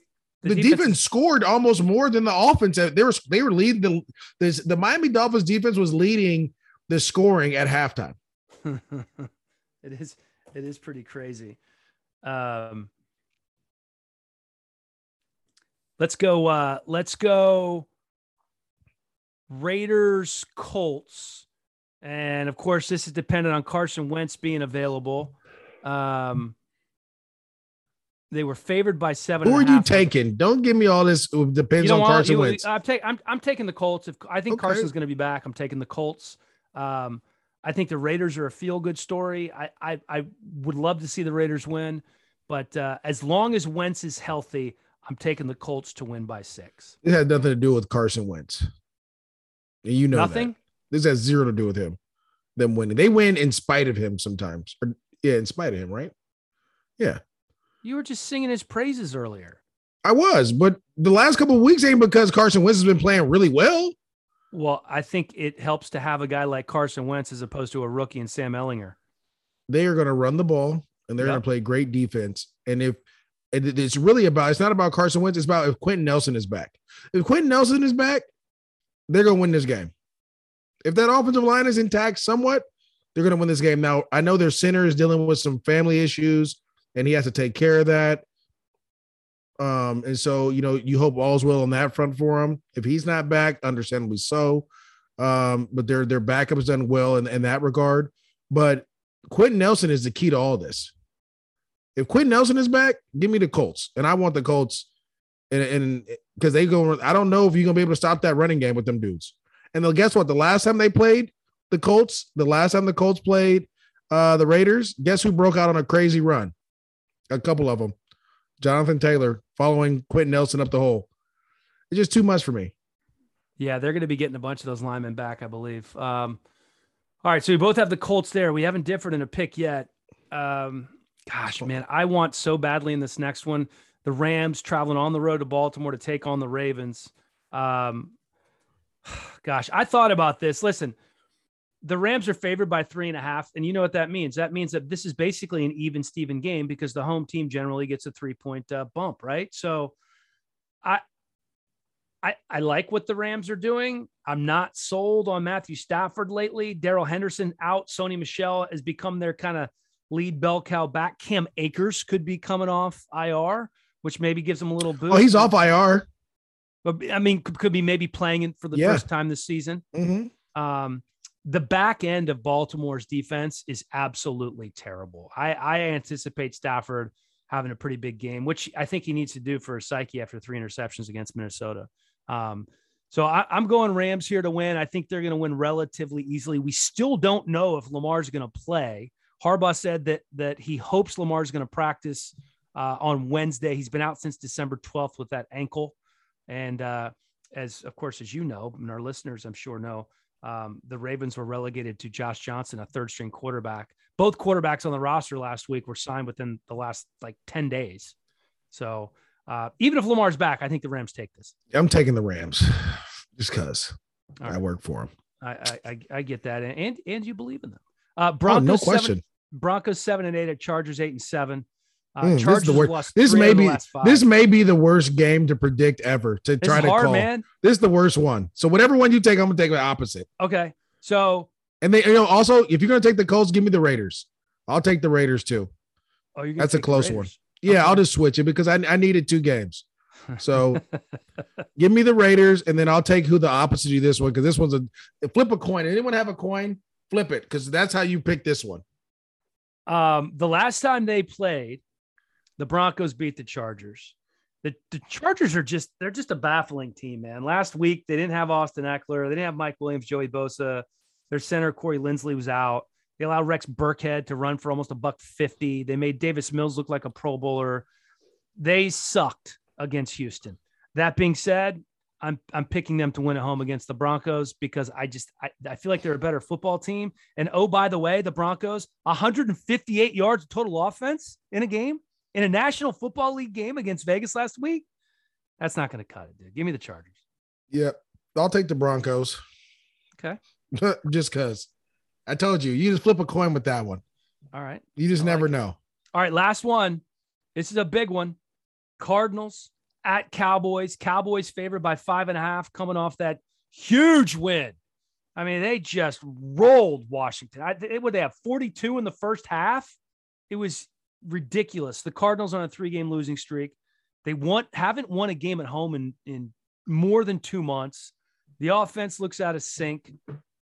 The, the defense, defense, scored almost more than the offense. They were they were leading the this, the Miami Dolphins defense was leading the scoring at halftime. <laughs> it is it is pretty crazy. Um, let's go. Uh, let's go. Raiders Colts, and of course, this is dependent on Carson Wentz being available. Um, they were favored by seven. Who are you taking? Don't give me all this. Depends on Carson Wentz. I'm, take, I'm, I'm taking the Colts. If I think okay. Carson's going to be back, I'm taking the Colts. Um, I think the Raiders are a feel good story. I, I, I would love to see the Raiders win, but uh, as long as Wentz is healthy, I'm taking the Colts to win by six. It had nothing to do with Carson Wentz. And you know nothing. That. This has zero to do with him. Them winning. They win in spite of him sometimes. Or, yeah, in spite of him, right? Yeah. You were just singing his praises earlier. I was, but the last couple of weeks ain't because Carson Wentz has been playing really well. Well, I think it helps to have a guy like Carson Wentz as opposed to a rookie and Sam Ehlinger. They are going to run the ball and they're yep. going to play great defense. And if it's really about, it's not about Carson Wentz, it's about if Quenton Nelson is back. If Quenton Nelson is back, they're going to win this game. If that offensive line is intact somewhat, they're going to win this game. Now, I know their center is dealing with some family issues and he has to take care of that. Um, and so you know, you hope all's well on that front for him. If he's not back, understandably so. Um, but their their backup has done well in, in that regard. But Quenton Nelson is the key to all this. If Quenton Nelson is back, give me the Colts, and I want the Colts, and because they go, I don't know if you're gonna be able to stop that running game with them dudes. And guess what? The last time they played the Colts, the last time the Colts played uh, the Raiders, guess who broke out on a crazy run? a couple of them. Jonathan Taylor following Quenton Nelson up the hole. It's just too much for me. Yeah, they're going to be getting a bunch of those linemen back, I believe. Um, all right, so we both have the Colts there. We haven't differed in a pick yet. Um, gosh, man, I want so badly in this next one. The Rams traveling on the road to Baltimore to take on the Ravens. Um, <sighs> gosh, I thought about this. Listen, the Rams are favored by three and a half. And you know what that means? That means that this is basically an even Steven game because the home team generally gets a three point uh, bump, right? So I, I, I like what the Rams are doing. I'm not sold on Matthew Stafford lately. Darrell Henderson out. Sony Michel has become their kind of lead bell cow back. Cam Akers could be coming off IR, which maybe gives him a little boost. Oh, he's off IR. But I mean, could, be maybe playing in for the Yeah. first time this season. Mm-hmm. Um, the back end of Baltimore's defense is absolutely terrible. I, I anticipate Stafford having a pretty big game, which I think he needs to do for his psyche after three interceptions against Minnesota. Um, so I, I'm going Rams here to win. I think they're going to win relatively easily. We still don't know if Lamar's going to play. Harbaugh said that that he hopes Lamar's going to practice uh, on Wednesday. He's been out since December 12th with that ankle, and uh, as of course as you know, and our listeners I'm sure know, um, the Ravens were relegated to Josh Johnson, a third string quarterback. Both quarterbacks on the roster last week were signed within the last like 10 days. So uh, even if Lamar's back, I think the Rams take this. I'm taking the Rams just because All I work for them. I, I, I, I get that. And, and, and you believe in them. Uh, Oh, Broncos, no seven- question. Broncos seven and eight at Chargers eight and seven. Uh, Mm, this is the worst- This may out of the be this may be the worst game to predict ever to This try to hard, call. man. This is the worst one. So whatever one you take, I'm gonna take the opposite. Okay, so And they, you know, also if you're gonna take the Colts, give me the Raiders. I'll take the Raiders too. oh, That's a close one. Yeah, Okay. I'll just switch it because I, I needed two games. So <laughs> give me the Raiders, and then I'll take who the opposite of this one because this one's a flip a coin. Anyone have a coin? Flip it because that's how you pick this one. Um, the last time they played, the Broncos beat the Chargers. The, the Chargers are just they're just a baffling team, man. Last week they didn't have Austin Ekeler, they didn't have Mike Williams, Joey Bosa. Their center Corey Linsley was out. They allowed Rex Burkhead to run for almost a buck fifty. They made Davis Mills look like a Pro Bowler. They sucked against Houston. That being said, I'm I'm picking them to win at home against the Broncos because I just I, I feel like they're a better football team. And oh, by the way, the Broncos 158 yards total offense in a game in a National Football League game against Vegas last week. That's not going to cut it, dude. Give me the Chargers. Yeah, I'll take the Broncos. Okay. <laughs> just because I told you, you just flip a coin with that one. All right. You just I never it. know. All right. Last one. This is a big one. Cardinals at Cowboys. Cowboys favored by five and a half, coming off that huge win. I mean, they just rolled Washington. I, they, would they have 42 in the first half? It was ridiculous. The Cardinals on a three-game losing streak. They want haven't won a game at home in in more than two months. The offense looks out of sync.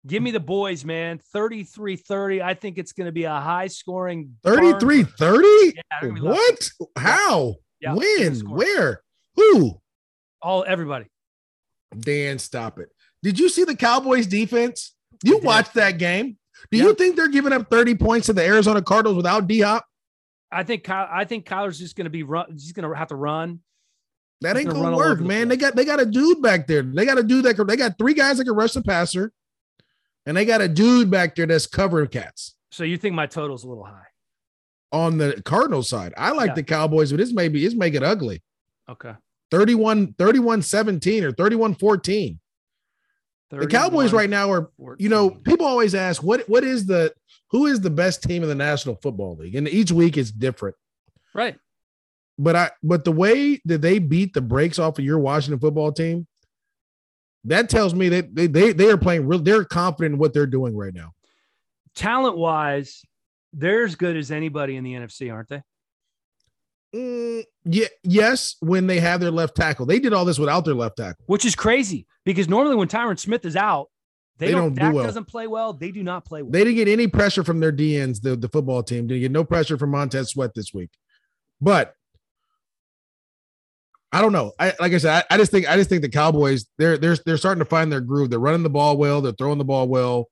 Give me the boys, man. 33-30. I think it's going to be a high scoring 33 30? Yeah, they're gonna be lucky. What? How? Yeah, when? Where? Who? All everybody. Dan, stop it. Did you see the Cowboys defense? You watched that game. Do Yeah. you think they're giving up 30 points to the Arizona Cardinals without D Hop? I think Kyle, I think Kyler's just going to be run. He's going to have to run. That He's ain't gonna gonna work, over the man. They got they got a dude back there. They got a dude that can, they got three guys that can rush the passer, and they got a dude back there that's covering cats So you think my total's a little high? on the Cardinals side. I like Yeah. the Cowboys, but this may be it's make it ugly. Okay. 31 31 17 or 31 14. The Cowboys right now are you know, people always ask what what is the who is the best team in the National Football League? And each week is different. right. But I but the way that they beat the brakes off of your Washington football team, that tells me that they they, they are playing real they're confident in what they're doing right now. Talent wise, they're as good as anybody in the NFC, aren't they? Mm, yeah, yes, when they have their left tackle. They did all this without their left tackle. Which is crazy because normally when Tyron Smith is out, they, They don't. don't do Dak well. doesn't play well. They do not play well. They didn't get any pressure from their DNs, the, the football team. Didn't get no pressure from Montez Sweat this week. But I don't know. I like I said, I, I just think I just think the Cowboys they're they're they're starting to find their groove. They're running the ball well. They're throwing the ball well.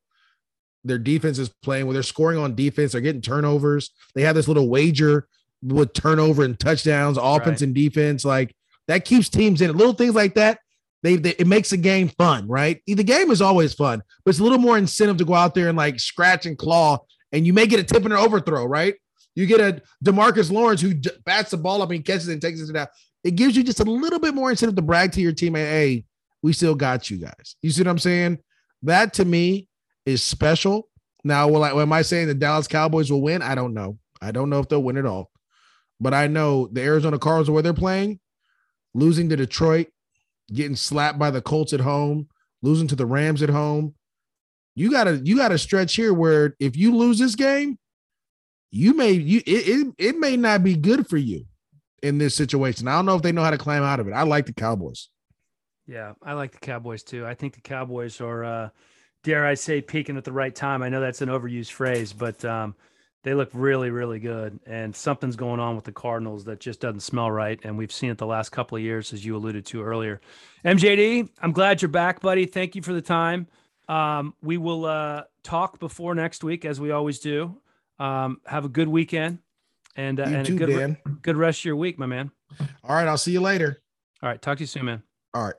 Their defense is playing well. They're scoring on defense. They're getting turnovers. They have this little wager with turnover and touchdowns, offense Right. and defense. Like that keeps teams in. Little things like that. They, they it makes the game fun, right? The game is always fun, but it's a little more incentive to go out there and like scratch and claw, and you may get a tip and an overthrow, right? You get a Demarcus Lawrence who bats the ball up and catches it and takes it down. It gives you just a little bit more incentive to brag to your teammate, hey, we still got you guys. You see what I'm saying? That to me is special. Now, will I, am I saying the Dallas Cowboys will win? I don't know. I don't know if they'll win at all. But I know the Arizona Cardinals, where they're playing, losing to Detroit, getting slapped by the Colts at home, losing to the Rams at home. You gotta you gotta stretch here where if you lose this game, you may you it, it, it may not be good for you in this situation. I don't know if they know how to climb out of it. I like the Cowboys. Yeah, I like the Cowboys too. I think the Cowboys are uh dare I say peaking at the right time. I know that's an overused phrase, but um they look really, really good. And something's going on with the Cardinals that just doesn't smell right. And we've seen it the last couple of years, as you alluded to earlier. MJD, I'm glad you're back, buddy. Thank you for the time. Um, we will uh, talk before next week, as we always do. Um, have a good weekend and, uh, and too, a good, good rest of your week, my man. All right. I'll see you later. All right. Talk to you soon, man. All right.